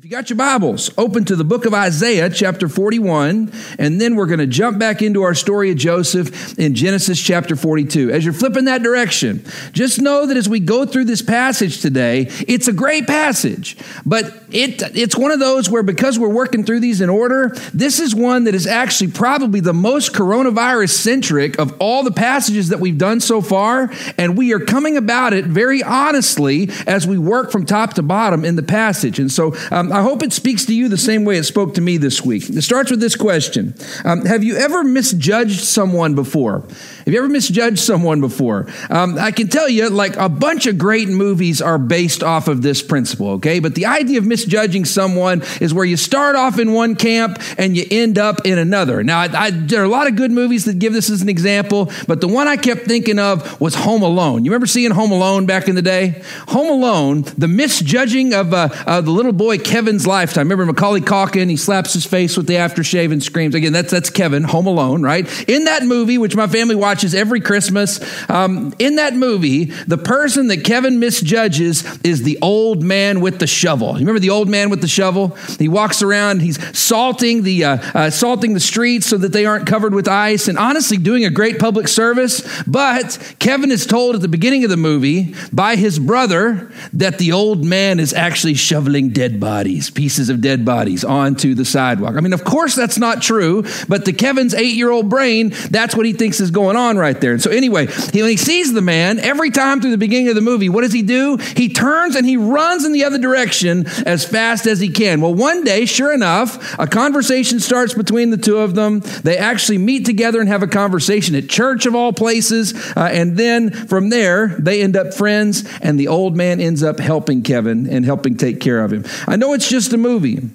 If you got your Bibles, open to the book of Isaiah, chapter 41, and then we're going to jump back into our story of Joseph in Genesis chapter 42. As you're flipping that direction, just know that as we go through this passage today, it's a great passage, but it, it's one of those where because we're working through these in order, this is one that is actually probably the most coronavirus centric of all the passages that we've done so far, and we are coming about it very honestly as we work from top to bottom in the passage. And so, um, I hope it speaks to you the same way it spoke to me this week. It starts with this question um, Have you ever misjudged someone before? Have you ever misjudged someone before? Um, I can tell you, like, a bunch of great movies are based off of this principle, okay? But the idea of misjudging someone is where you start off in one camp and you end up in another. Now, I, I, there are a lot of good movies that give this as an example, but the one I kept thinking of was Home Alone. You remember seeing Home Alone back in the day? Home Alone, the misjudging of uh, uh, the little boy Kevin's lifetime. Remember Macaulay Culkin? He slaps his face with the aftershave and screams. Again, that's that's Kevin, Home Alone, right? In that movie, which my family watches every Christmas, um, in that movie, the person that Kevin misjudges is the old man with the shovel. You remember the old man with the shovel? He walks around, he's salting the uh, uh, salting the streets so that they aren't covered with ice, and honestly, doing a great public service. But Kevin is told at the beginning of the movie by his brother that the old man is actually shoveling dead bodies pieces of dead bodies onto the sidewalk. I mean, of course, that's not true, but to Kevin's eight year old brain, that's what he thinks is going on right there. And so, anyway, he, when he sees the man, every time through the beginning of the movie, what does he do? He turns and he runs in the other direction as fast as he can. Well, one day, sure enough, a conversation starts between the two of them. They actually meet together and have a conversation at church, of all places. Uh, and then from there, they end up friends, and the old man ends up helping Kevin and helping take care of him. I know it's just a movie.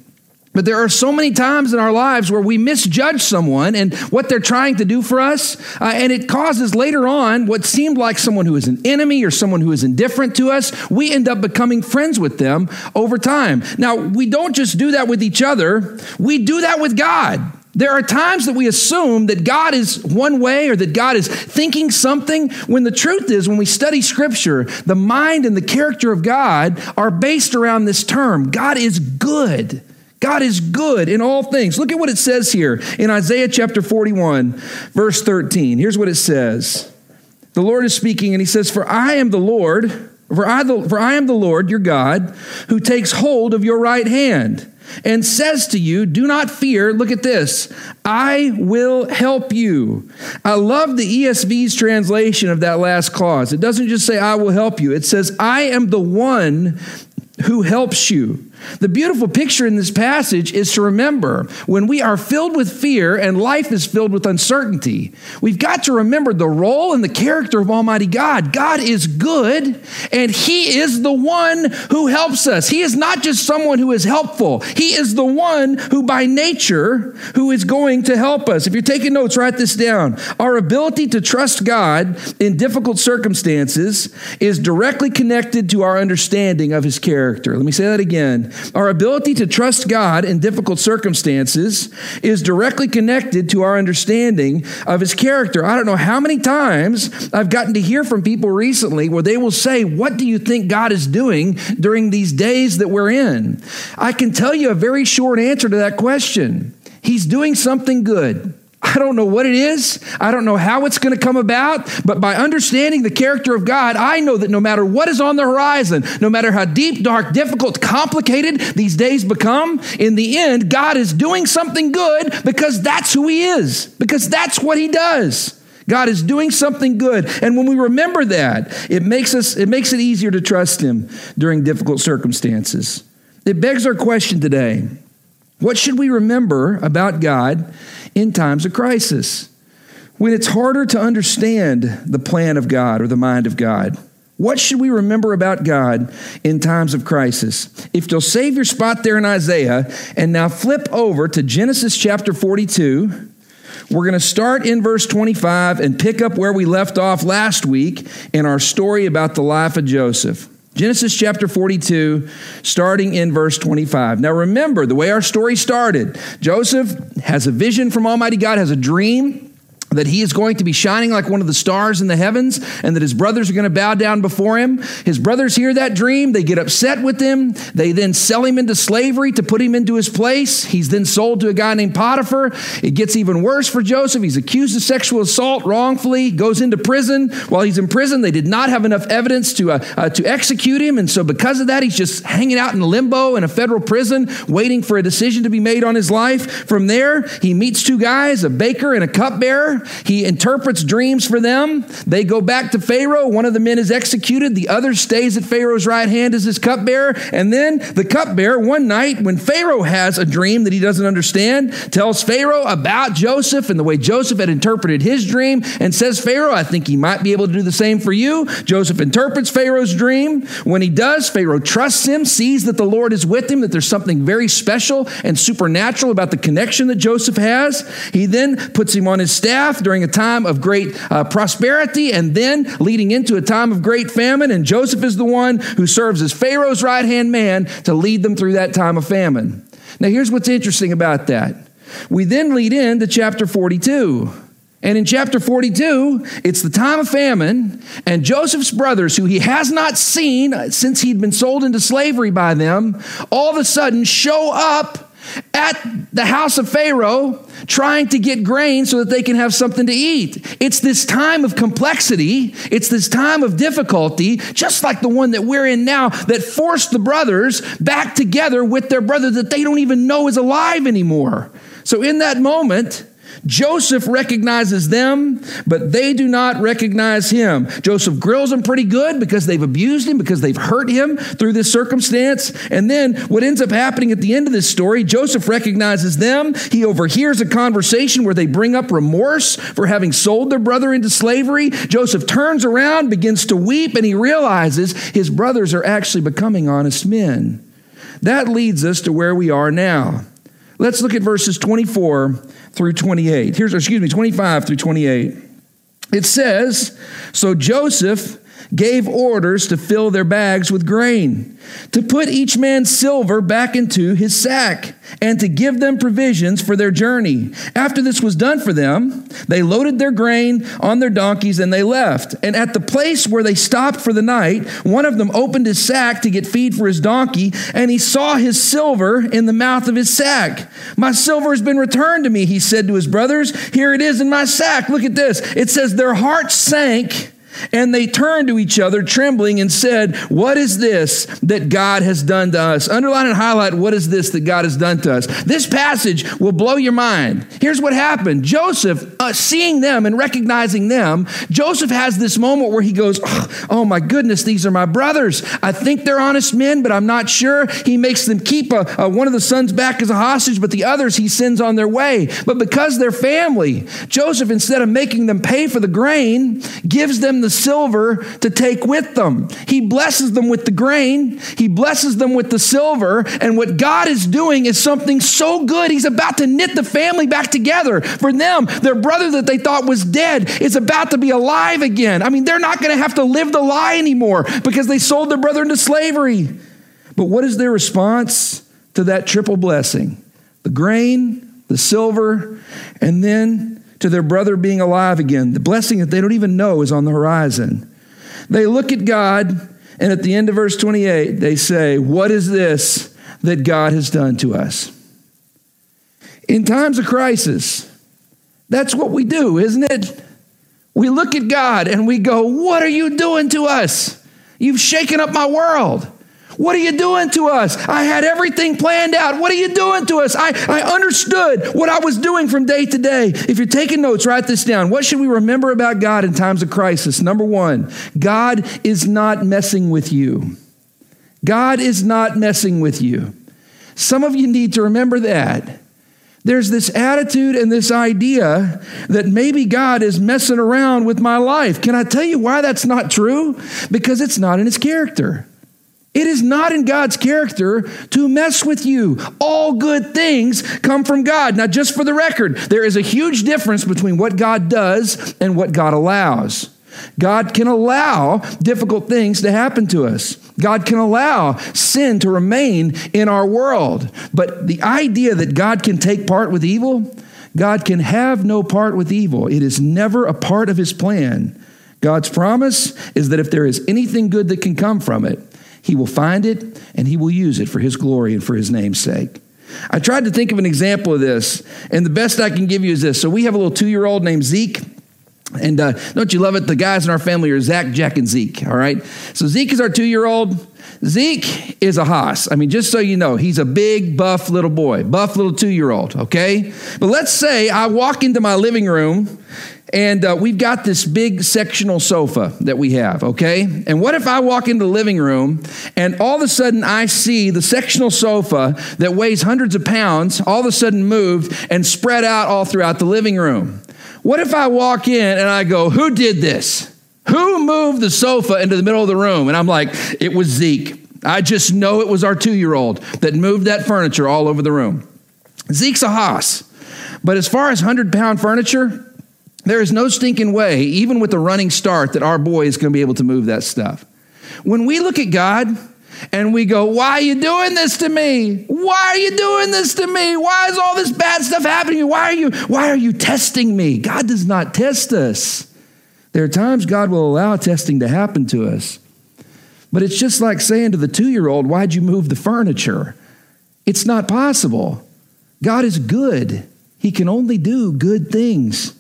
But there are so many times in our lives where we misjudge someone and what they're trying to do for us, uh, and it causes later on what seemed like someone who is an enemy or someone who is indifferent to us. We end up becoming friends with them over time. Now, we don't just do that with each other, we do that with God. There are times that we assume that God is one way or that God is thinking something, when the truth is, when we study Scripture, the mind and the character of God are based around this term God is good. God is good in all things. Look at what it says here in Isaiah chapter 41, verse 13. Here's what it says The Lord is speaking, and He says, For I am the Lord, for I, the, for I am the Lord your God, who takes hold of your right hand and says to you, Do not fear. Look at this. I will help you. I love the ESV's translation of that last clause. It doesn't just say, I will help you, it says, I am the one who helps you. The beautiful picture in this passage is to remember when we are filled with fear and life is filled with uncertainty, we've got to remember the role and the character of Almighty God. God is good and He is the one who helps us. He is not just someone who is helpful, He is the one who, by nature, who is going to help us. If you're taking notes, write this down. Our ability to trust God in difficult circumstances is directly connected to our understanding of His character. Let me say that again. Our ability to trust God in difficult circumstances is directly connected to our understanding of His character. I don't know how many times I've gotten to hear from people recently where they will say, What do you think God is doing during these days that we're in? I can tell you a very short answer to that question He's doing something good. I don't know what it is. I don't know how it's going to come about. But by understanding the character of God, I know that no matter what is on the horizon, no matter how deep, dark, difficult, complicated these days become, in the end, God is doing something good because that's who He is, because that's what He does. God is doing something good. And when we remember that, it makes us it makes it easier to trust him during difficult circumstances. It begs our question today. What should we remember about God in times of crisis. When it's harder to understand the plan of God or the mind of God, what should we remember about God in times of crisis? If you'll save your spot there in Isaiah and now flip over to Genesis chapter 42, we're going to start in verse 25 and pick up where we left off last week in our story about the life of Joseph. Genesis chapter 42, starting in verse 25. Now remember the way our story started. Joseph has a vision from Almighty God, has a dream that he is going to be shining like one of the stars in the heavens and that his brothers are going to bow down before him. His brothers hear that dream. They get upset with him. They then sell him into slavery to put him into his place. He's then sold to a guy named Potiphar. It gets even worse for Joseph. He's accused of sexual assault wrongfully, goes into prison. While he's in prison, they did not have enough evidence to, uh, uh, to execute him. And so, because of that, he's just hanging out in limbo in a federal prison, waiting for a decision to be made on his life. From there, he meets two guys, a baker and a cupbearer. He interprets dreams for them. They go back to Pharaoh. One of the men is executed, the other stays at Pharaoh's right hand as his cupbearer. And then the cupbearer, one night, when Pharaoh has a dream that he doesn't understand, tells Pharaoh about Joseph and the way Joseph had interpreted his dream and says, Pharaoh, I think he might be able to do the same for you. Joseph interprets Pharaoh's dream. When he does, Pharaoh trusts him, sees that the Lord is with him, that there's something very special and supernatural about the connection that Joseph has. He then puts him on his staff during a time of great uh, prosperity and then leading into a time of great famine. And Joseph is the one who serves as Pharaoh's right hand man to lead them through that time of famine. Now, here's what's interesting about that. We then lead into chapter 42. And in chapter 42, it's the time of famine, and Joseph's brothers, who he has not seen since he'd been sold into slavery by them, all of a sudden show up at the house of Pharaoh trying to get grain so that they can have something to eat. It's this time of complexity, it's this time of difficulty, just like the one that we're in now, that forced the brothers back together with their brother that they don't even know is alive anymore. So, in that moment, Joseph recognizes them, but they do not recognize him. Joseph grills them pretty good because they've abused him, because they've hurt him through this circumstance. And then what ends up happening at the end of this story, Joseph recognizes them. He overhears a conversation where they bring up remorse for having sold their brother into slavery. Joseph turns around, begins to weep, and he realizes his brothers are actually becoming honest men. That leads us to where we are now. Let's look at verses 24 through 28. Here's, excuse me, 25 through 28. It says, So Joseph gave orders to fill their bags with grain, to put each man's silver back into his sack, and to give them provisions for their journey. After this was done for them, they loaded their grain on their donkeys and they left. And at the place where they stopped for the night, one of them opened his sack to get feed for his donkey, and he saw his silver in the mouth of his sack. My silver has been returned to me, he said to his brothers. Here it is in my sack. Look at this. It says, Their hearts sank and they turned to each other, trembling, and said, What is this that God has done to us? Underline and highlight, What is this that God has done to us? This passage will blow your mind. Here's what happened Joseph, uh, seeing them and recognizing them, Joseph has this moment where he goes, oh, oh, my goodness, these are my brothers. I think they're honest men, but I'm not sure. He makes them keep a, a, one of the sons back as a hostage, but the others he sends on their way. But because they're family, Joseph, instead of making them pay for the grain, gives them the silver to take with them. He blesses them with the grain, He blesses them with the silver. And what God is doing is something so good. He's about to knit the family back together. For them, their brother that they thought was dead is about to be alive again. I mean, they're not going to have to live the lie anymore because they sold their brother into slavery. But what is their response to that triple blessing? The grain, the silver, and then to their brother being alive again. The blessing that they don't even know is on the horizon. They look at God, and at the end of verse 28, they say, What is this that God has done to us? In times of crisis, that's what we do, isn't it? We look at God and we go, What are you doing to us? You've shaken up my world. What are you doing to us? I had everything planned out. What are you doing to us? I, I understood what I was doing from day to day. If you're taking notes, write this down. What should we remember about God in times of crisis? Number one, God is not messing with you. God is not messing with you. Some of you need to remember that. There's this attitude and this idea that maybe God is messing around with my life. Can I tell you why that's not true? Because it's not in his character. It is not in God's character to mess with you. All good things come from God. Now, just for the record, there is a huge difference between what God does and what God allows. God can allow difficult things to happen to us. God can allow sin to remain in our world. But the idea that God can take part with evil, God can have no part with evil, it is never a part of his plan. God's promise is that if there is anything good that can come from it, he will find it and he will use it for his glory and for his name's sake. I tried to think of an example of this, and the best I can give you is this. So, we have a little two year old named Zeke. And uh, don't you love it? The guys in our family are Zach, Jack, and Zeke. All right. So Zeke is our two year old. Zeke is a hoss. I mean, just so you know, he's a big, buff little boy, buff little two year old, okay? But let's say I walk into my living room and uh, we've got this big sectional sofa that we have, okay? And what if I walk into the living room and all of a sudden I see the sectional sofa that weighs hundreds of pounds all of a sudden moved and spread out all throughout the living room? What if I walk in and I go, Who did this? Who moved the sofa into the middle of the room? And I'm like, It was Zeke. I just know it was our two year old that moved that furniture all over the room. Zeke's a hoss. But as far as 100 pound furniture, there is no stinking way, even with a running start, that our boy is going to be able to move that stuff. When we look at God, and we go, Why are you doing this to me? Why are you doing this to me? Why is all this bad stuff happening? Why are you, why are you testing me? God does not test us. There are times God will allow testing to happen to us. But it's just like saying to the two year old, Why'd you move the furniture? It's not possible. God is good, He can only do good things.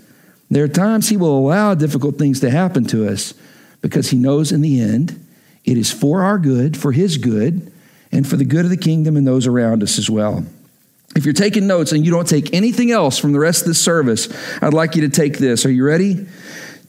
There are times He will allow difficult things to happen to us because He knows in the end it is for our good, for His good, and for the good of the kingdom and those around us as well. If you're taking notes and you don't take anything else from the rest of this service, I'd like you to take this. Are you ready?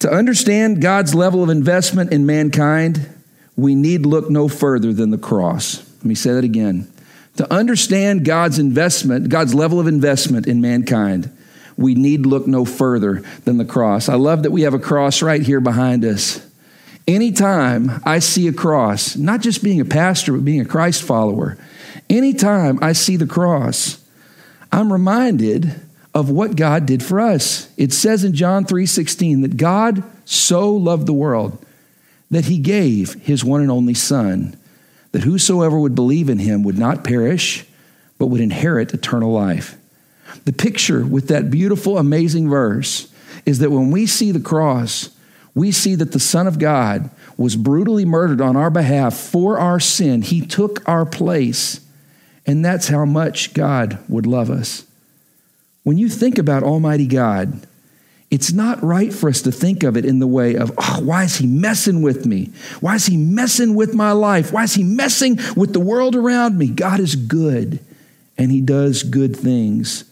To understand God's level of investment in mankind, we need look no further than the cross. Let me say that again. To understand God's investment, God's level of investment in mankind, we need look no further than the cross. I love that we have a cross right here behind us. Anytime I see a cross, not just being a pastor, but being a Christ follower, anytime I see the cross, I'm reminded of what God did for us. It says in John 3:16 that God so loved the world that he gave his one and only son that whosoever would believe in him would not perish but would inherit eternal life. The picture with that beautiful amazing verse is that when we see the cross, we see that the Son of God was brutally murdered on our behalf for our sin. He took our place, and that's how much God would love us. When you think about Almighty God, it's not right for us to think of it in the way of, oh, why is he messing with me? Why is he messing with my life? Why is he messing with the world around me? God is good, and he does good things.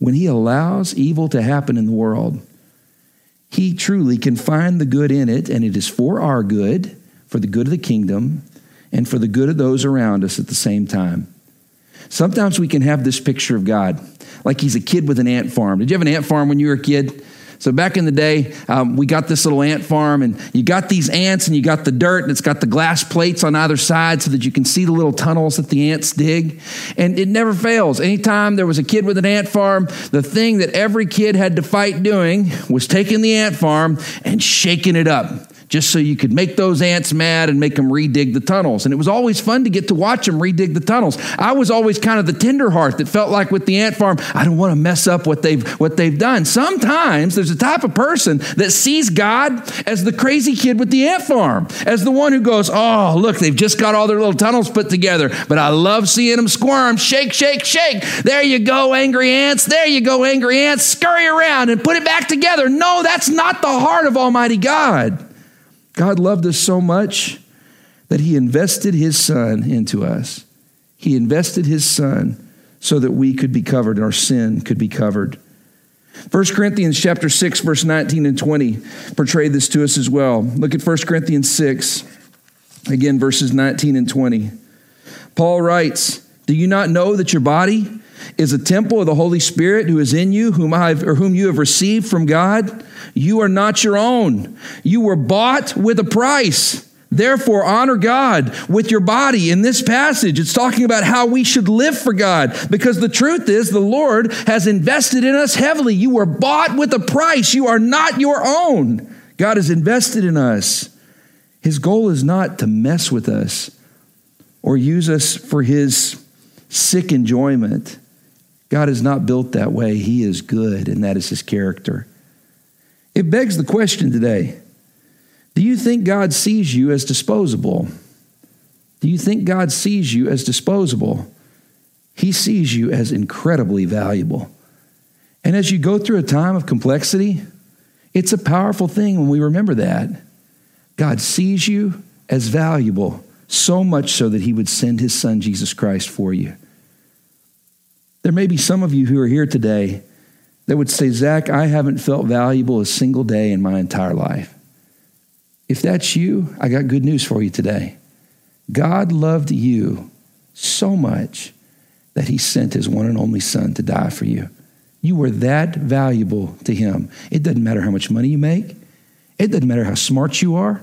When he allows evil to happen in the world, he truly can find the good in it, and it is for our good, for the good of the kingdom, and for the good of those around us at the same time. Sometimes we can have this picture of God like he's a kid with an ant farm. Did you have an ant farm when you were a kid? So back in the day, um, we got this little ant farm, and you got these ants, and you got the dirt, and it's got the glass plates on either side so that you can see the little tunnels that the ants dig. And it never fails. Anytime there was a kid with an ant farm, the thing that every kid had to fight doing was taking the ant farm and shaking it up just so you could make those ants mad and make them redig the tunnels. And it was always fun to get to watch them redig the tunnels. I was always kind of the tender heart that felt like with the ant farm, I don't want to mess up what they've what they've done. Sometimes there's a type of person that sees God as the crazy kid with the ant farm, as the one who goes, "Oh, look, they've just got all their little tunnels put together, but I love seeing them squirm, shake, shake, shake. There you go, angry ants. There you go, angry ants. Scurry around and put it back together." No, that's not the heart of Almighty God. God loved us so much that he invested his son into us. He invested his son so that we could be covered and our sin could be covered. 1 Corinthians chapter 6 verse 19 and 20 portray this to us as well. Look at 1 Corinthians 6 again verses 19 and 20. Paul writes, "Do you not know that your body is a temple of the Holy Spirit who is in you, whom I have, or whom you have received from God?" You are not your own. You were bought with a price. Therefore, honor God with your body. In this passage, it's talking about how we should live for God because the truth is the Lord has invested in us heavily. You were bought with a price. You are not your own. God has invested in us. His goal is not to mess with us or use us for his sick enjoyment. God is not built that way. He is good, and that is his character. It begs the question today do you think God sees you as disposable? Do you think God sees you as disposable? He sees you as incredibly valuable. And as you go through a time of complexity, it's a powerful thing when we remember that. God sees you as valuable, so much so that he would send his son, Jesus Christ, for you. There may be some of you who are here today that would say, Zach, I haven't felt valuable a single day in my entire life. If that's you, I got good news for you today. God loved you so much that he sent his one and only son to die for you. You were that valuable to him. It doesn't matter how much money you make, it doesn't matter how smart you are.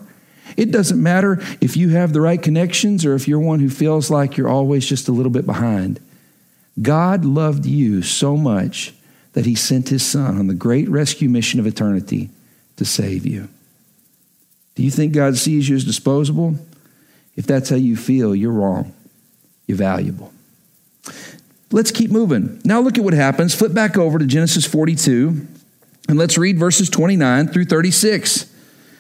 It doesn't matter if you have the right connections or if you're one who feels like you're always just a little bit behind. God loved you so much that he sent his son on the great rescue mission of eternity to save you. Do you think God sees you as disposable? If that's how you feel, you're wrong. You're valuable. Let's keep moving. Now look at what happens. Flip back over to Genesis 42 and let's read verses 29 through 36.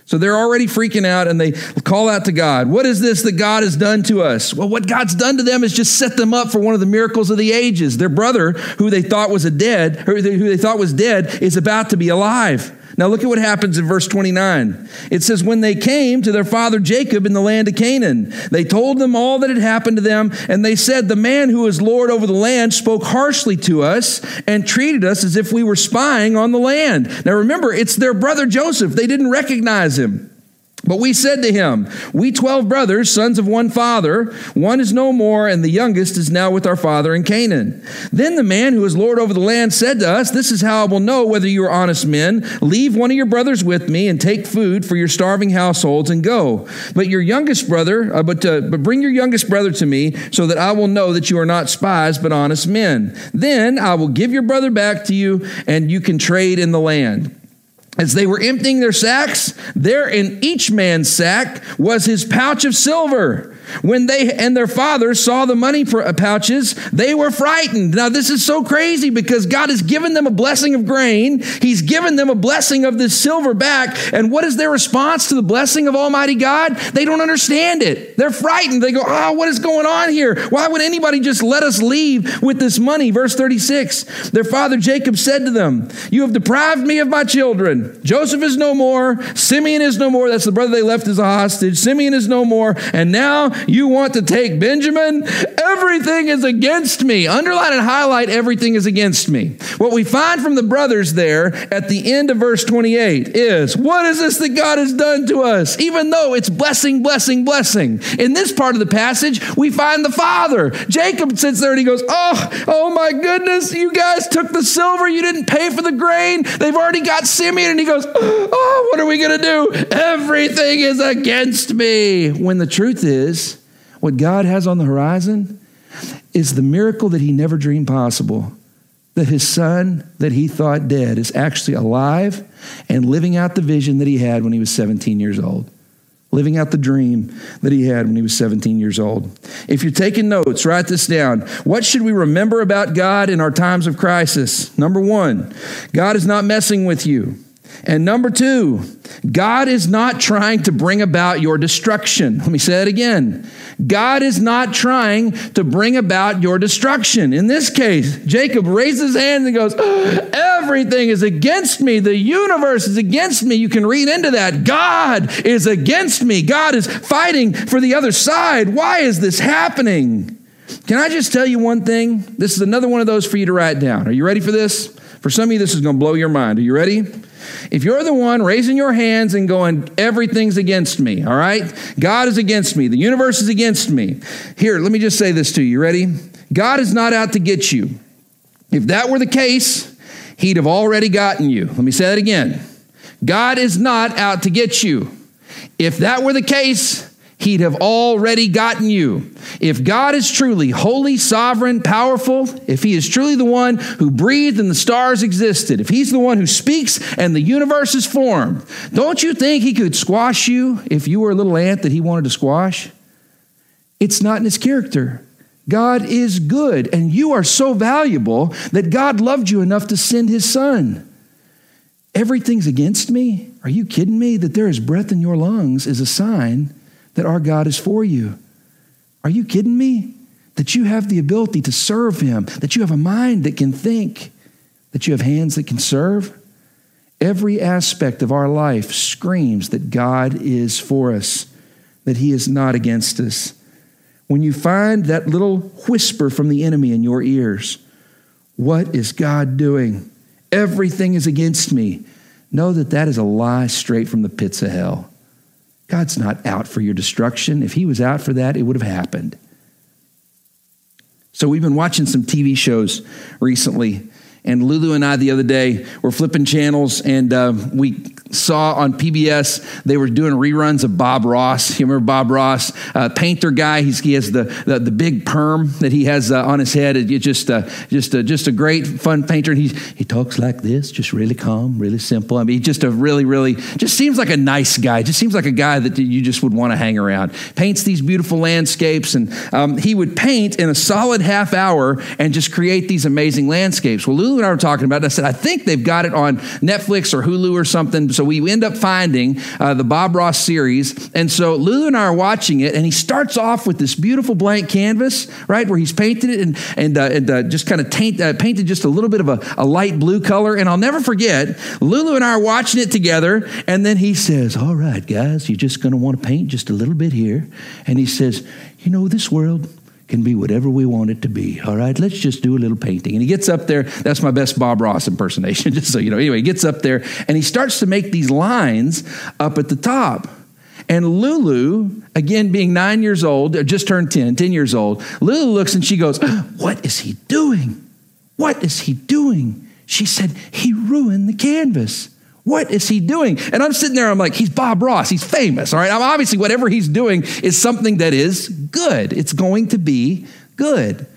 So they're already freaking out and they call out to God. What is this that God has done to us? Well, what God's done to them is just set them up for one of the miracles of the ages. Their brother, who they thought was a dead, who they thought was dead, is about to be alive. Now look at what happens in verse 29. It says, When they came to their father Jacob in the land of Canaan, they told them all that had happened to them, and they said, The man who is Lord over the land spoke harshly to us and treated us as if we were spying on the land. Now remember, it's their brother Joseph. They didn't recognize him. But we said to him, We twelve brothers, sons of one father, one is no more, and the youngest is now with our father in Canaan. Then the man who is Lord over the land said to us, This is how I will know whether you are honest men. Leave one of your brothers with me and take food for your starving households and go. But your youngest brother, uh, but, uh, but bring your youngest brother to me so that I will know that you are not spies, but honest men. Then I will give your brother back to you and you can trade in the land. As they were emptying their sacks, there in each man's sack was his pouch of silver. When they and their fathers saw the money uh, pouches, they were frightened. Now, this is so crazy because God has given them a blessing of grain. He's given them a blessing of this silver back. And what is their response to the blessing of Almighty God? They don't understand it. They're frightened. They go, Oh, what is going on here? Why would anybody just let us leave with this money? Verse 36 Their father Jacob said to them, You have deprived me of my children. Joseph is no more. Simeon is no more. That's the brother they left as a hostage. Simeon is no more. And now you want to take Benjamin? Everything is against me. Underline and highlight everything is against me. What we find from the brothers there at the end of verse 28 is what is this that God has done to us? Even though it's blessing, blessing, blessing. In this part of the passage, we find the father. Jacob sits there and he goes, Oh, oh my goodness, you guys took the silver, you didn't pay for the grain. They've already got Simeon. And he goes, Oh, what are we going to do? Everything is against me. When the truth is, what God has on the horizon is the miracle that he never dreamed possible. That his son, that he thought dead, is actually alive and living out the vision that he had when he was 17 years old. Living out the dream that he had when he was 17 years old. If you're taking notes, write this down. What should we remember about God in our times of crisis? Number one, God is not messing with you. And number two, God is not trying to bring about your destruction. Let me say that again. God is not trying to bring about your destruction. In this case, Jacob raises his hands and goes, ah, Everything is against me. The universe is against me. You can read into that. God is against me. God is fighting for the other side. Why is this happening? Can I just tell you one thing? This is another one of those for you to write down. Are you ready for this? For some of you, this is going to blow your mind. Are you ready? If you're the one raising your hands and going, everything's against me, all right? God is against me. The universe is against me. Here, let me just say this to you. You ready? God is not out to get you. If that were the case, he'd have already gotten you. Let me say that again. God is not out to get you. If that were the case, he'd have already gotten you. If God is truly holy, sovereign, powerful, if he is truly the one who breathed and the stars existed, if he's the one who speaks and the universe is formed, don't you think he could squash you if you were a little ant that he wanted to squash? It's not in his character. God is good, and you are so valuable that God loved you enough to send his son. Everything's against me? Are you kidding me? That there is breath in your lungs is a sign that our God is for you. Are you kidding me? That you have the ability to serve him, that you have a mind that can think, that you have hands that can serve. Every aspect of our life screams that God is for us, that he is not against us when you find that little whisper from the enemy in your ears, what is God doing? Everything is against me. Know that that is a lie straight from the pits of hell. God's not out for your destruction. If He was out for that, it would have happened. So, we've been watching some TV shows recently and Lulu and I, the other day, were flipping channels and uh, we saw on PBS they were doing reruns of Bob Ross. You remember Bob Ross, uh, painter guy? He's, he has the, the, the big perm that he has uh, on his head. It's just uh, just a, just a great fun painter. And he he talks like this, just really calm, really simple. I mean, just a really really just seems like a nice guy. Just seems like a guy that you just would want to hang around. Paints these beautiful landscapes, and um, he would paint in a solid half hour and just create these amazing landscapes. Well, Lulu and I were talking about it. I said, I think they've got it on Netflix or Hulu or something. So we end up finding uh, the Bob Ross series. And so Lulu and I are watching it, and he starts off with this beautiful blank canvas, right, where he's painted it and, and, uh, and uh, just kind of uh, painted just a little bit of a, a light blue color. And I'll never forget, Lulu and I are watching it together, and then he says, All right, guys, you're just going to want to paint just a little bit here. And he says, You know, this world, can be whatever we want it to be. All right, let's just do a little painting. And he gets up there. That's my best Bob Ross impersonation, just so you know. Anyway, he gets up there and he starts to make these lines up at the top. And Lulu, again being nine years old, uh, just turned 10, 10 years old, Lulu looks and she goes, What is he doing? What is he doing? She said, He ruined the canvas. What is he doing? And I'm sitting there, I'm like, he's Bob Ross. He's famous. All right. I'm obviously, whatever he's doing is something that is good. It's going to be good.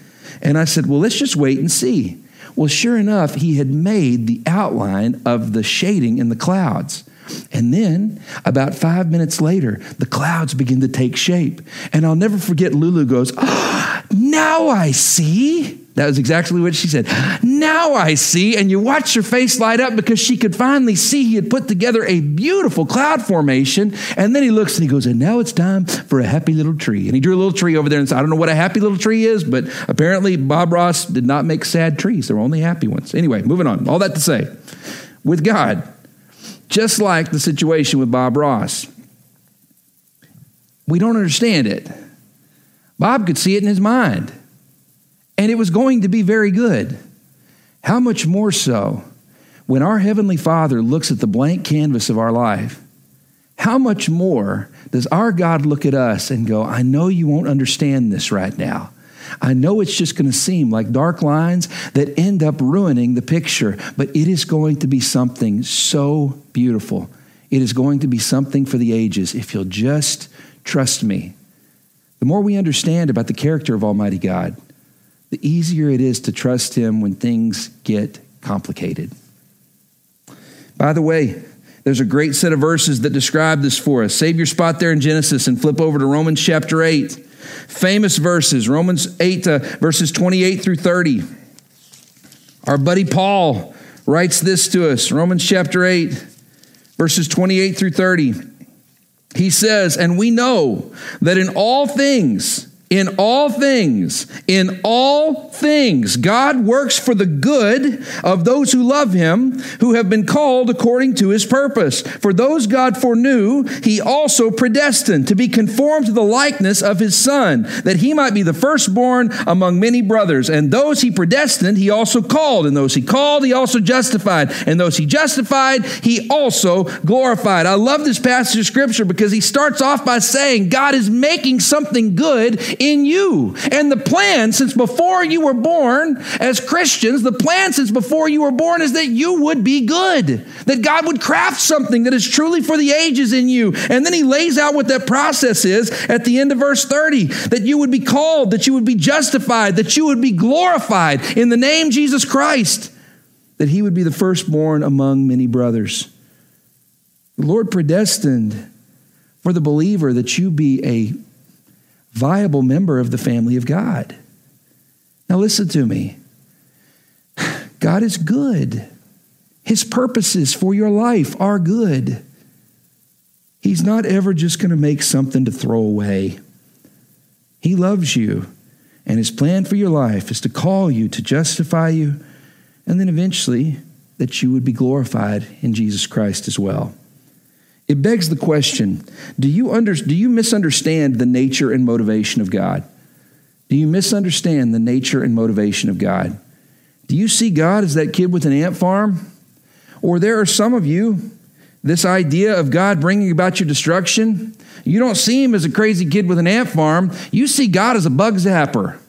And I said, well, let's just wait and see. Well, sure enough, he had made the outline of the shading in the clouds. And then, about five minutes later, the clouds begin to take shape. And I'll never forget, Lulu goes, oh, Now I see. That was exactly what she said. Now I see. And you watch her face light up because she could finally see he had put together a beautiful cloud formation. And then he looks and he goes, And now it's time for a happy little tree. And he drew a little tree over there and said, I don't know what a happy little tree is, but apparently Bob Ross did not make sad trees. There were only happy ones. Anyway, moving on. All that to say, with God, just like the situation with Bob Ross, we don't understand it. Bob could see it in his mind and it was going to be very good. How much more so when our Heavenly Father looks at the blank canvas of our life? How much more does our God look at us and go, I know you won't understand this right now. I know it's just going to seem like dark lines that end up ruining the picture, but it is going to be something so beautiful. It is going to be something for the ages if you'll just trust me. The more we understand about the character of Almighty God, the easier it is to trust Him when things get complicated. By the way, there's a great set of verses that describe this for us. Save your spot there in Genesis and flip over to Romans chapter 8. Famous verses, Romans 8, uh, verses 28 through 30. Our buddy Paul writes this to us Romans chapter 8, verses 28 through 30. He says, And we know that in all things, in all things, in all things, God works for the good of those who love him, who have been called according to his purpose. For those God foreknew, he also predestined to be conformed to the likeness of his Son, that he might be the firstborn among many brothers. And those he predestined, he also called. And those he called, he also justified. And those he justified, he also glorified. I love this passage of scripture because he starts off by saying, God is making something good in you. And the plan since before you were born as Christians, the plan since before you were born is that you would be good, that God would craft something that is truly for the ages in you. And then he lays out what that process is at the end of verse 30 that you would be called, that you would be justified, that you would be glorified in the name Jesus Christ, that he would be the firstborn among many brothers. The Lord predestined for the believer that you be a viable member of the family of God. Now, listen to me. God is good. His purposes for your life are good. He's not ever just going to make something to throw away. He loves you, and his plan for your life is to call you, to justify you, and then eventually that you would be glorified in Jesus Christ as well. It begs the question do you, under, do you misunderstand the nature and motivation of God? Do you misunderstand the nature and motivation of God? Do you see God as that kid with an ant farm? Or there are some of you, this idea of God bringing about your destruction, you don't see him as a crazy kid with an ant farm. You see God as a bug zapper.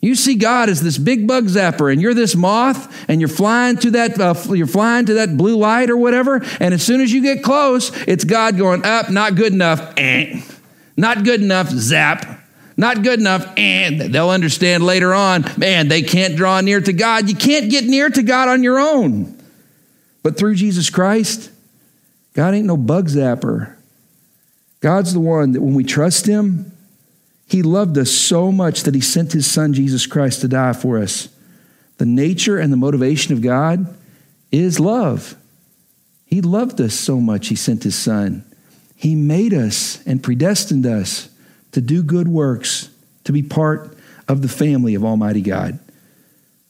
You see God as this big bug zapper, and you're this moth, and you're flying to that uh, you're flying to that blue light or whatever. And as soon as you get close, it's God going up, not good enough, eh. not good enough, zap. Not good enough, and they'll understand later on, man, they can't draw near to God. You can't get near to God on your own. But through Jesus Christ, God ain't no bug zapper. God's the one that when we trust Him, He loved us so much that He sent His Son, Jesus Christ, to die for us. The nature and the motivation of God is love. He loved us so much, He sent His Son. He made us and predestined us to do good works, to be part of the family of Almighty God.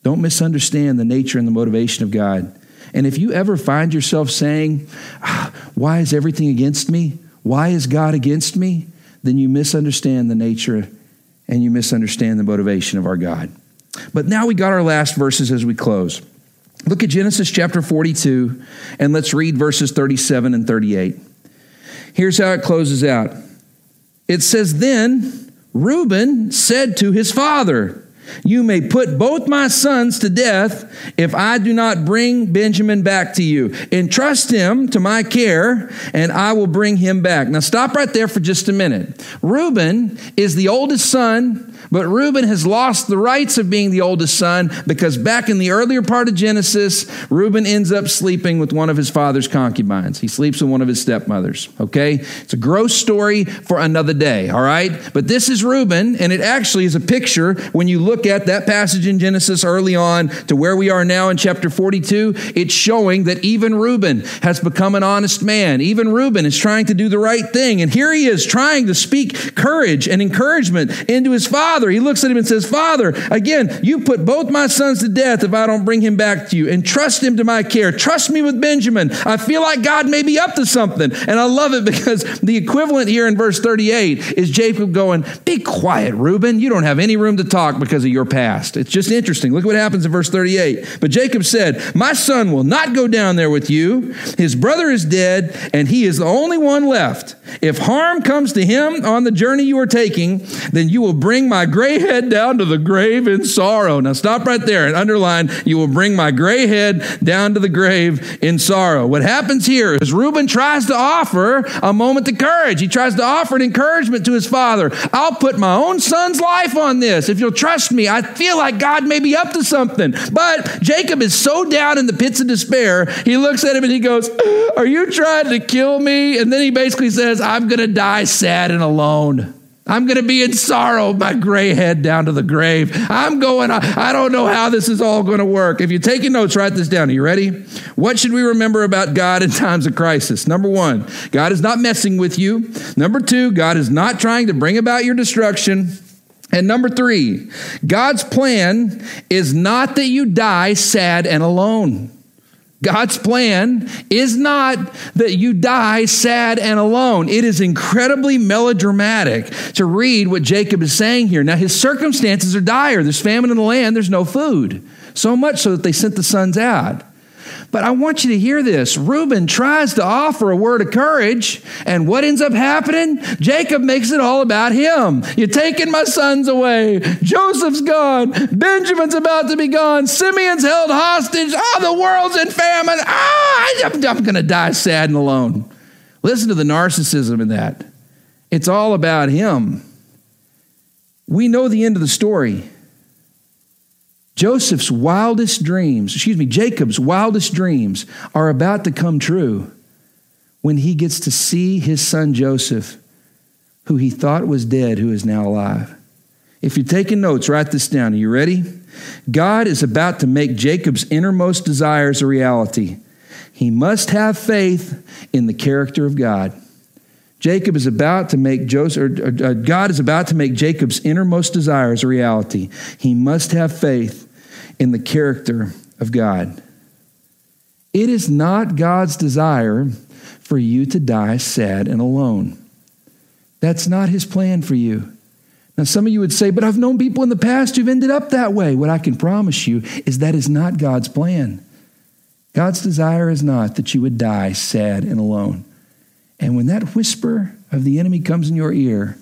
Don't misunderstand the nature and the motivation of God. And if you ever find yourself saying, ah, Why is everything against me? Why is God against me? Then you misunderstand the nature and you misunderstand the motivation of our God. But now we got our last verses as we close. Look at Genesis chapter 42 and let's read verses 37 and 38. Here's how it closes out. It says, Then Reuben said to his father, You may put both my sons to death if I do not bring Benjamin back to you. Entrust him to my care, and I will bring him back. Now, stop right there for just a minute. Reuben is the oldest son but Reuben has lost the rights of being the oldest son because back in the earlier part of Genesis, Reuben ends up sleeping with one of his father's concubines. He sleeps with one of his stepmothers. Okay? It's a gross story for another day, all right? But this is Reuben, and it actually is a picture when you look at that passage in Genesis early on to where we are now in chapter 42. It's showing that even Reuben has become an honest man. Even Reuben is trying to do the right thing. And here he is trying to speak courage and encouragement into his father. He looks at him and says, Father, again, you put both my sons to death if I don't bring him back to you and trust him to my care. Trust me with Benjamin. I feel like God may be up to something. And I love it because the equivalent here in verse 38 is Jacob going, Be quiet, Reuben. You don't have any room to talk because of your past. It's just interesting. Look what happens in verse 38. But Jacob said, My son will not go down there with you. His brother is dead, and he is the only one left. If harm comes to him on the journey you are taking, then you will bring my gray head down to the grave in sorrow. Now stop right there and underline, you will bring my gray head down to the grave in sorrow. What happens here is Reuben tries to offer a moment of courage. He tries to offer an encouragement to his father. I'll put my own son's life on this. If you'll trust me, I feel like God may be up to something. But Jacob is so down in the pits of despair, he looks at him and he goes, Are you trying to kill me? And then he basically says, I'm going to die sad and alone. I'm going to be in sorrow, my gray head down to the grave. I'm going, I don't know how this is all going to work. If you're taking notes, write this down. Are you ready? What should we remember about God in times of crisis? Number one, God is not messing with you. Number two, God is not trying to bring about your destruction. And number three, God's plan is not that you die sad and alone. God's plan is not that you die sad and alone. It is incredibly melodramatic to read what Jacob is saying here. Now, his circumstances are dire. There's famine in the land, there's no food. So much so that they sent the sons out. But I want you to hear this. Reuben tries to offer a word of courage, and what ends up happening? Jacob makes it all about him. You're taking my sons away. Joseph's gone. Benjamin's about to be gone. Simeon's held hostage. Oh, the world's in famine. Ah, I'm, I'm going to die sad and alone. Listen to the narcissism in that. It's all about him. We know the end of the story. Joseph's wildest dreams, excuse me, Jacob's wildest dreams are about to come true when he gets to see his son Joseph, who he thought was dead, who is now alive. If you're taking notes, write this down. Are you ready? God is about to make Jacob's innermost desires a reality. He must have faith in the character of God. Jacob is about to make Joseph, or, uh, God is about to make Jacob's innermost desires a reality. He must have faith in the character of God. It is not God's desire for you to die sad and alone. That's not his plan for you. Now, some of you would say, but I've known people in the past who've ended up that way. What I can promise you is that is not God's plan. God's desire is not that you would die sad and alone. And when that whisper of the enemy comes in your ear,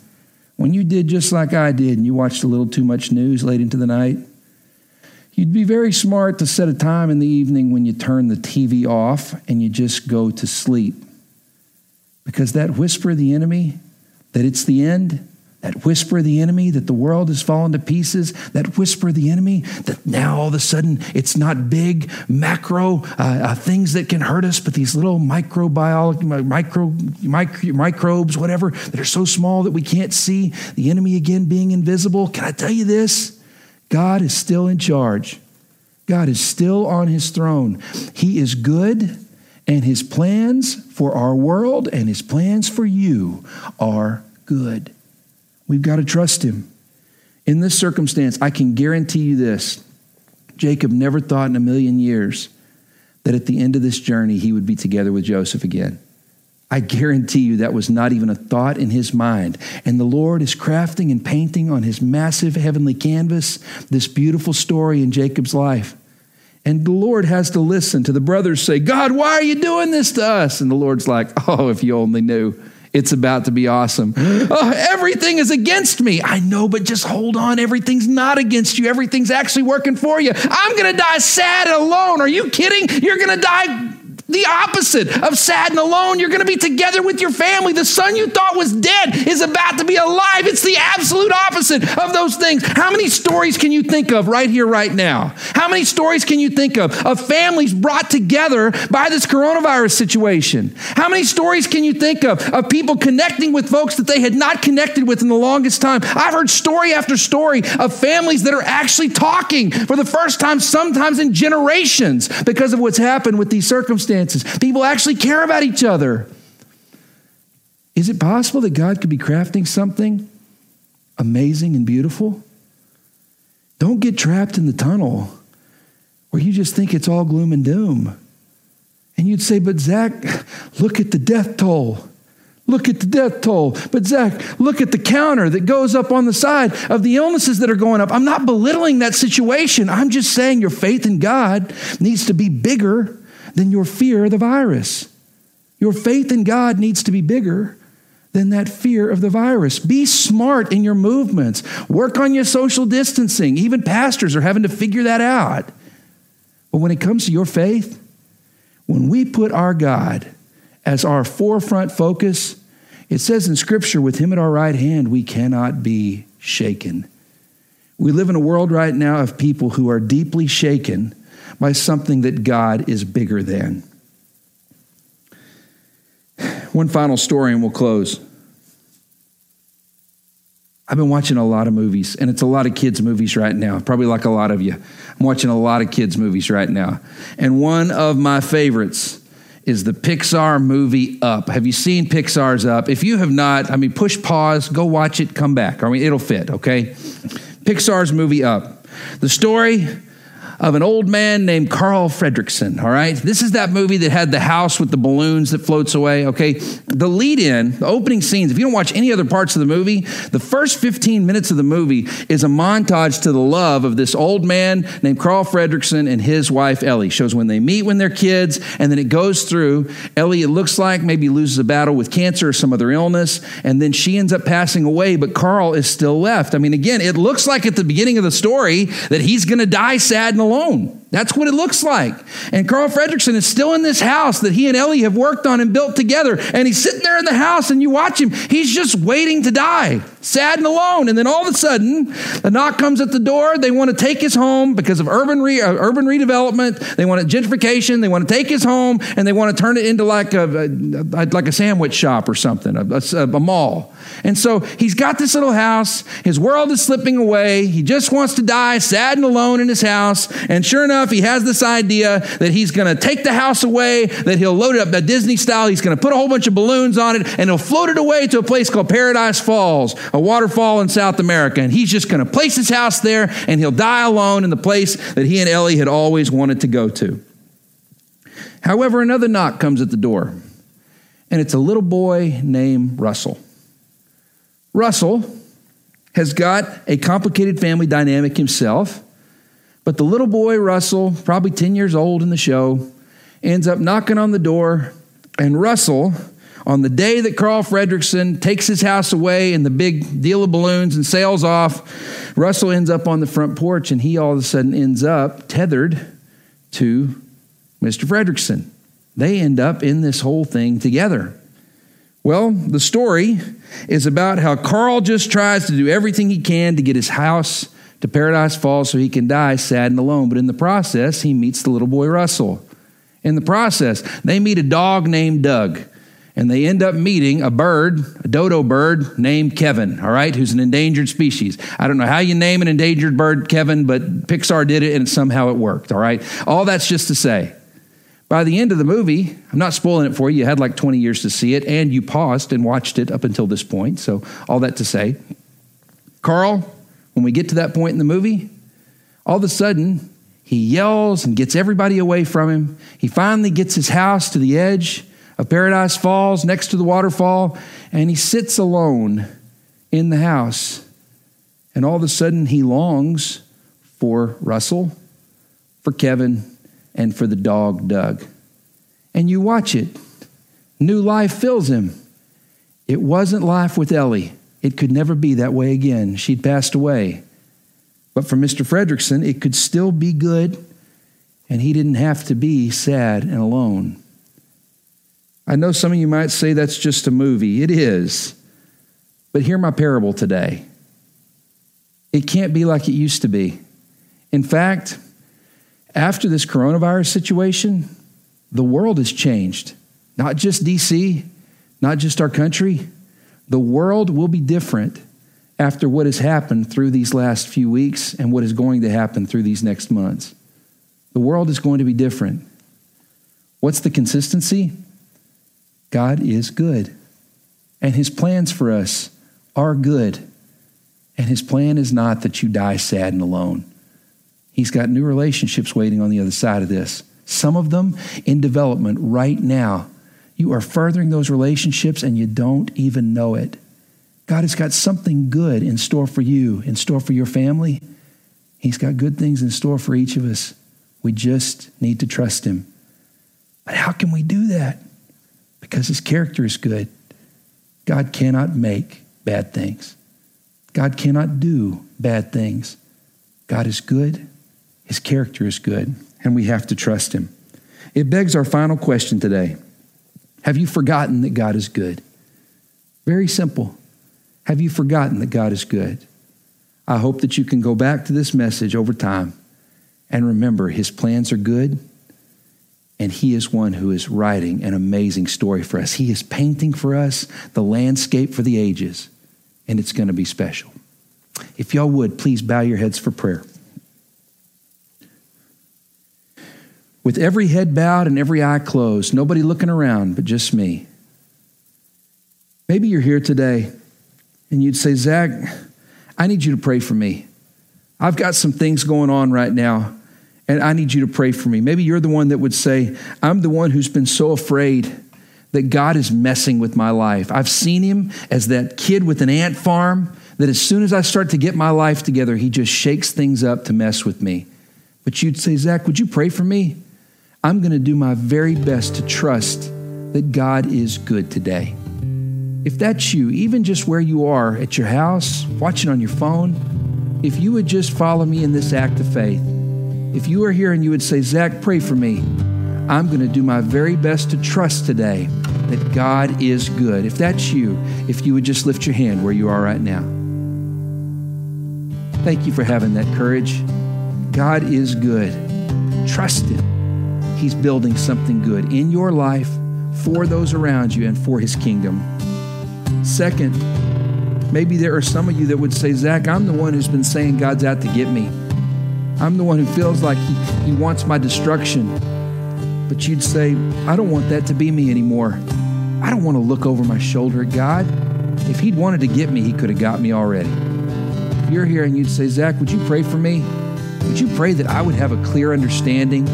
when you did just like I did and you watched a little too much news late into the night, you'd be very smart to set a time in the evening when you turn the TV off and you just go to sleep. Because that whisper of the enemy, that it's the end, that whisper of the enemy that the world has fallen to pieces, that whisper of the enemy that now all of a sudden it's not big macro uh, uh, things that can hurt us, but these little microbiology, micro, micro, microbes, whatever, that are so small that we can't see. The enemy again being invisible. Can I tell you this? God is still in charge. God is still on his throne. He is good, and his plans for our world and his plans for you are good. We've got to trust him. In this circumstance, I can guarantee you this Jacob never thought in a million years that at the end of this journey he would be together with Joseph again. I guarantee you that was not even a thought in his mind. And the Lord is crafting and painting on his massive heavenly canvas this beautiful story in Jacob's life. And the Lord has to listen to the brothers say, God, why are you doing this to us? And the Lord's like, oh, if you only knew. It's about to be awesome. Oh, everything is against me. I know, but just hold on. Everything's not against you. Everything's actually working for you. I'm going to die sad and alone. Are you kidding? You're going to die the opposite of sad and alone. You're going to be together with your family. The son you thought was dead is about to be alive. It's the absolute opposite of those things. How many stories can you think of right here, right now? How many stories can you think of of families brought together by this coronavirus situation? How many stories can you think of of people connecting with folks that they had not connected with in the longest time? I've heard story after story of families that are actually talking for the first time, sometimes in generations, because of what's happened with these circumstances circumstances. People actually care about each other. Is it possible that God could be crafting something amazing and beautiful? Don't get trapped in the tunnel where you just think it's all gloom and doom. And you'd say, but Zach, look at the death toll. Look at the death toll. But Zach, look at the counter that goes up on the side of the illnesses that are going up. I'm not belittling that situation. I'm just saying your faith in God needs to be bigger than your fear of the virus. Your faith in God needs to be bigger than that fear of the virus. Be smart in your movements. Work on your social distancing. Even pastors are having to figure that out. But when it comes to your faith, when we put our God as our forefront focus, it says in Scripture, with Him at our right hand, we cannot be shaken. We live in a world right now of people who are deeply shaken by something that God is bigger than. One final story and we'll close. I've been watching a lot of movies, and it's a lot of kids' movies right now, probably like a lot of you. I'm watching a lot of kids' movies right now. And one of my favorites is the Pixar movie Up. Have you seen Pixar's Up? If you have not, I mean, push pause, go watch it, come back. I mean, it'll fit, okay? Pixar's movie Up. The story of an old man named Carl Fredricksen, all right? This is that movie that had the house with the balloons that floats away, okay? The lead in, the opening scenes, if you don't watch any other parts of the movie, the first 15 minutes of the movie is a montage to the love of this old man named Carl Fredricksen and his wife Ellie. Shows when they meet when they're kids, and then it goes through. Ellie, it looks like, maybe loses a battle with cancer or some other illness, and then she ends up passing away, but Carl is still left. I mean, again, it looks like at the beginning of the story that he's gonna die sad and alone. That's what it looks like. And Carl Fredricksen is still in this house that he and Ellie have worked on and built together. And he's sitting there in the house, and you watch him. He's just waiting to die, sad and alone. And then all of a sudden, the knock comes at the door. They want to take his home because of urban, re- uh, urban redevelopment. They want gentrification. They want to take his home, and they want to turn it into like a, a like a sandwich shop or something, a, a, a mall. And so he's got this little house. His world is slipping away. He just wants to die, sad and alone in his house. And sure enough, he has this idea that he's going to take the house away, that he'll load it up, a Disney style. He's going to put a whole bunch of balloons on it, and he'll float it away to a place called Paradise Falls, a waterfall in South America. And he's just going to place his house there, and he'll die alone in the place that he and Ellie had always wanted to go to. However, another knock comes at the door, and it's a little boy named Russell. Russell has got a complicated family dynamic himself, but the little boy, Russell, probably 10 years old in the show, ends up knocking on the door, and Russell, on the day that Carl Fredricksen takes his house away and the big deal of balloons and sails off, Russell ends up on the front porch and he all of a sudden ends up tethered to Mr. Fredricksen. They end up in this whole thing together. Well, the story is about how Carl just tries to do everything he can to get his house to Paradise Falls so he can die sad and alone. But in the process, he meets the little boy Russell. In the process, they meet a dog named Doug. And they end up meeting a bird, a dodo bird named Kevin, all right, who's an endangered species. I don't know how you name an endangered bird Kevin, but Pixar did it and somehow it worked, all right? All that's just to say by the end of the movie, I'm not spoiling it for you, you had like 20 years to see it, and you paused and watched it up until this point. So, all that to say, Carl, when we get to that point in the movie, all of a sudden, he yells and gets everybody away from him. He finally gets his house to the edge of Paradise Falls next to the waterfall, and he sits alone in the house. And all of a sudden, he longs for Russell, for Kevin, and for the dog Doug. And you watch it. New life fills him. It wasn't life with Ellie. It could never be that way again. She'd passed away. But for Mr. Fredricksen, it could still be good, and he didn't have to be sad and alone. I know some of you might say that's just a movie. It is. But hear my parable today. It can't be like it used to be. In fact, after this coronavirus situation, the world has changed. Not just DC, not just our country. The world will be different after what has happened through these last few weeks and what is going to happen through these next months. The world is going to be different. What's the consistency? God is good, and his plans for us are good. And his plan is not that you die sad and alone. He's got new relationships waiting on the other side of this. Some of them in development right now. You are furthering those relationships and you don't even know it. God has got something good in store for you, in store for your family. He's got good things in store for each of us. We just need to trust Him. But how can we do that? Because His character is good. God cannot make bad things, God cannot do bad things. God is good his character is good, and we have to trust him. It begs our final question today Have you forgotten that God is good? Very simple. Have you forgotten that God is good? I hope that you can go back to this message over time and remember his plans are good, and he is one who is writing an amazing story for us. He is painting for us the landscape for the ages, and it's going to be special. If y'all would, please bow your heads for prayer. With every head bowed and every eye closed, nobody looking around but just me. Maybe you're here today and you'd say, Zach, I need you to pray for me. I've got some things going on right now, and I need you to pray for me. Maybe you're the one that would say, I'm the one who's been so afraid that God is messing with my life. I've seen him as that kid with an ant farm that as soon as I start to get my life together, he just shakes things up to mess with me. But you'd say, Zach, would you pray for me? I'm going to do my very best to trust that God is good today. If that's you, even just where you are at your house, watching on your phone, if you would just follow me in this act of faith, If you are here and you would say, Zach, pray for me, I'm going to do my very best to trust today that God is good. If that's you, if you would just lift your hand where you are right now. Thank you for having that courage. God is good. Trust Him. He's building something good in your life for those around you and for His kingdom. Second, maybe there are some of you that would say, Zach, I'm the one who's been saying God's out to get me. I'm the one who feels like he, he wants my destruction. But you'd say, I don't want that to be me anymore. I don't want to look over my shoulder at God. If He'd wanted to get me, He could have got me already. If you're here and you'd say, Zach, would you pray for me? Would you pray that I would have a clear understanding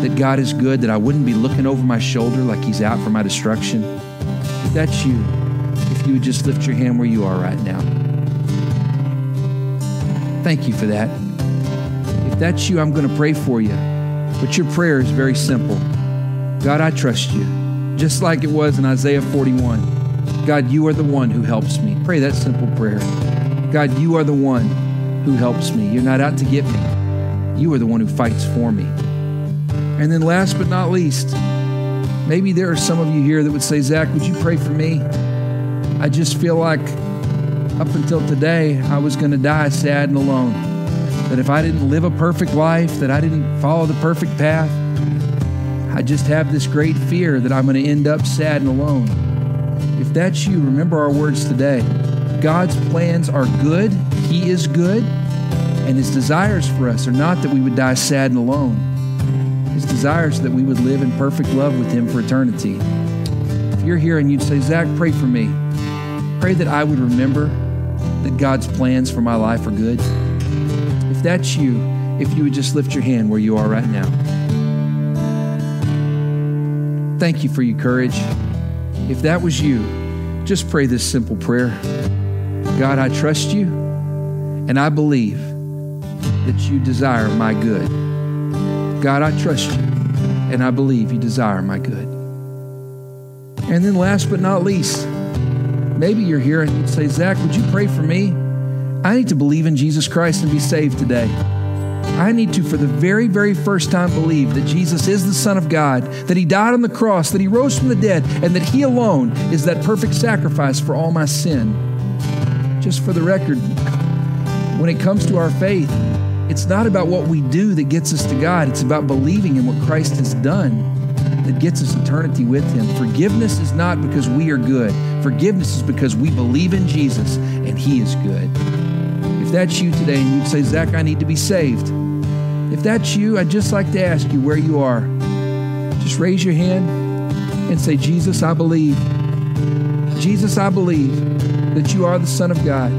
that God is good, that I wouldn't be looking over my shoulder like He's out for my destruction? If that's you, if you would just lift your hand where you are right now. Thank you for that. If that's you, I'm going to pray for you. But your prayer is very simple God, I trust you. Just like it was in Isaiah 41. God, you are the one who helps me. Pray that simple prayer. God, you are the one who helps me. You're not out to get me. You are the one who fights for me. And then, last but not least, maybe there are some of you here that would say, Zach, would you pray for me? I just feel like up until today, I was going to die sad and alone. That if I didn't live a perfect life, that I didn't follow the perfect path, I just have this great fear that I'm going to end up sad and alone. If that's you, remember our words today. God's plans are good, He is good, and His desires for us are not that we would die sad and alone. Desires that we would live in perfect love with Him for eternity. If you're here and you'd say, Zach, pray for me, pray that I would remember that God's plans for my life are good. If that's you, if you would just lift your hand where you are right now. Thank you for your courage. If that was you, just pray this simple prayer. God, I trust you and I believe that you desire my good. God, I trust you and I believe you desire my good. And then, last but not least, maybe you're here and you'd say, Zach, would you pray for me? I need to believe in Jesus Christ and be saved today. I need to, for the very, very first time, believe that Jesus is the Son of God, that He died on the cross, that He rose from the dead, and that He alone is that perfect sacrifice for all my sin. Just for the record, when it comes to our faith, it's not about what we do that gets us to God, it's about believing in what Christ has done that gets us eternity with Him. Forgiveness is not because we are good, forgiveness is because we believe in Jesus and He is good. If that's you today and you'd say, Zach, I need to be saved. If that's you, I'd just like to ask you where you are. Just raise your hand and say, Jesus, I believe. Jesus, I believe that you are the Son of God.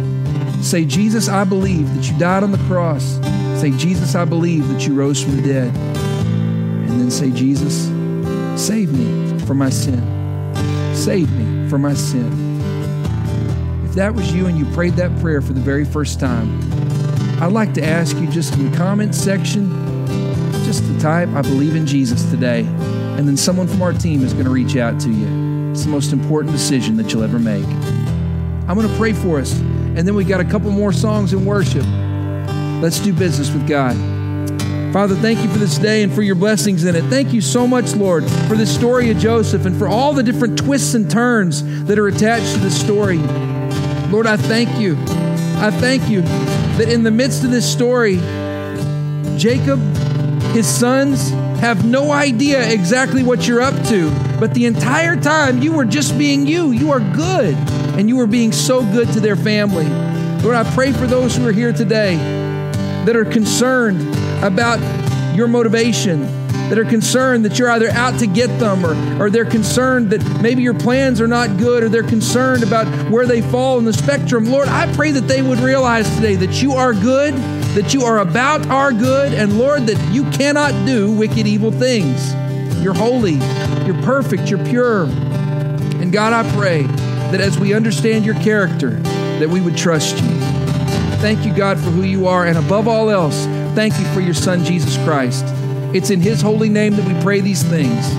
Say, Jesus, I believe that you died on the cross. Say, Jesus, I believe that you rose from the dead. And then say, Jesus, save me from my sin. Save me from my sin. If that was you and you prayed that prayer for the very first time, I'd like to ask you just in the comments section, just to type, I believe in Jesus today. And then someone from our team is going to reach out to you. It's the most important decision that you'll ever make. I'm going to pray for us. And then we got a couple more songs in worship. Let's do business with God. Father, thank you for this day and for your blessings in it. Thank you so much, Lord, for this story of Joseph and for all the different twists and turns that are attached to this story. Lord, I thank you. I thank you that in the midst of this story, Jacob, his sons, have no idea exactly what you're up to. But the entire time, you were just being you. You are good. And you are being so good to their family. Lord, I pray for those who are here today that are concerned about your motivation, that are concerned that you're either out to get them or, or they're concerned that maybe your plans are not good or they're concerned about where they fall in the spectrum. Lord, I pray that they would realize today that you are good, that you are about our good, and Lord, that you cannot do wicked, evil things. You're holy, you're perfect, you're pure. And God, I pray that as we understand your character, that we would trust you. Thank you, God, for who you are. And above all else, thank you for your Son, Jesus Christ. It's in his holy name that we pray these things.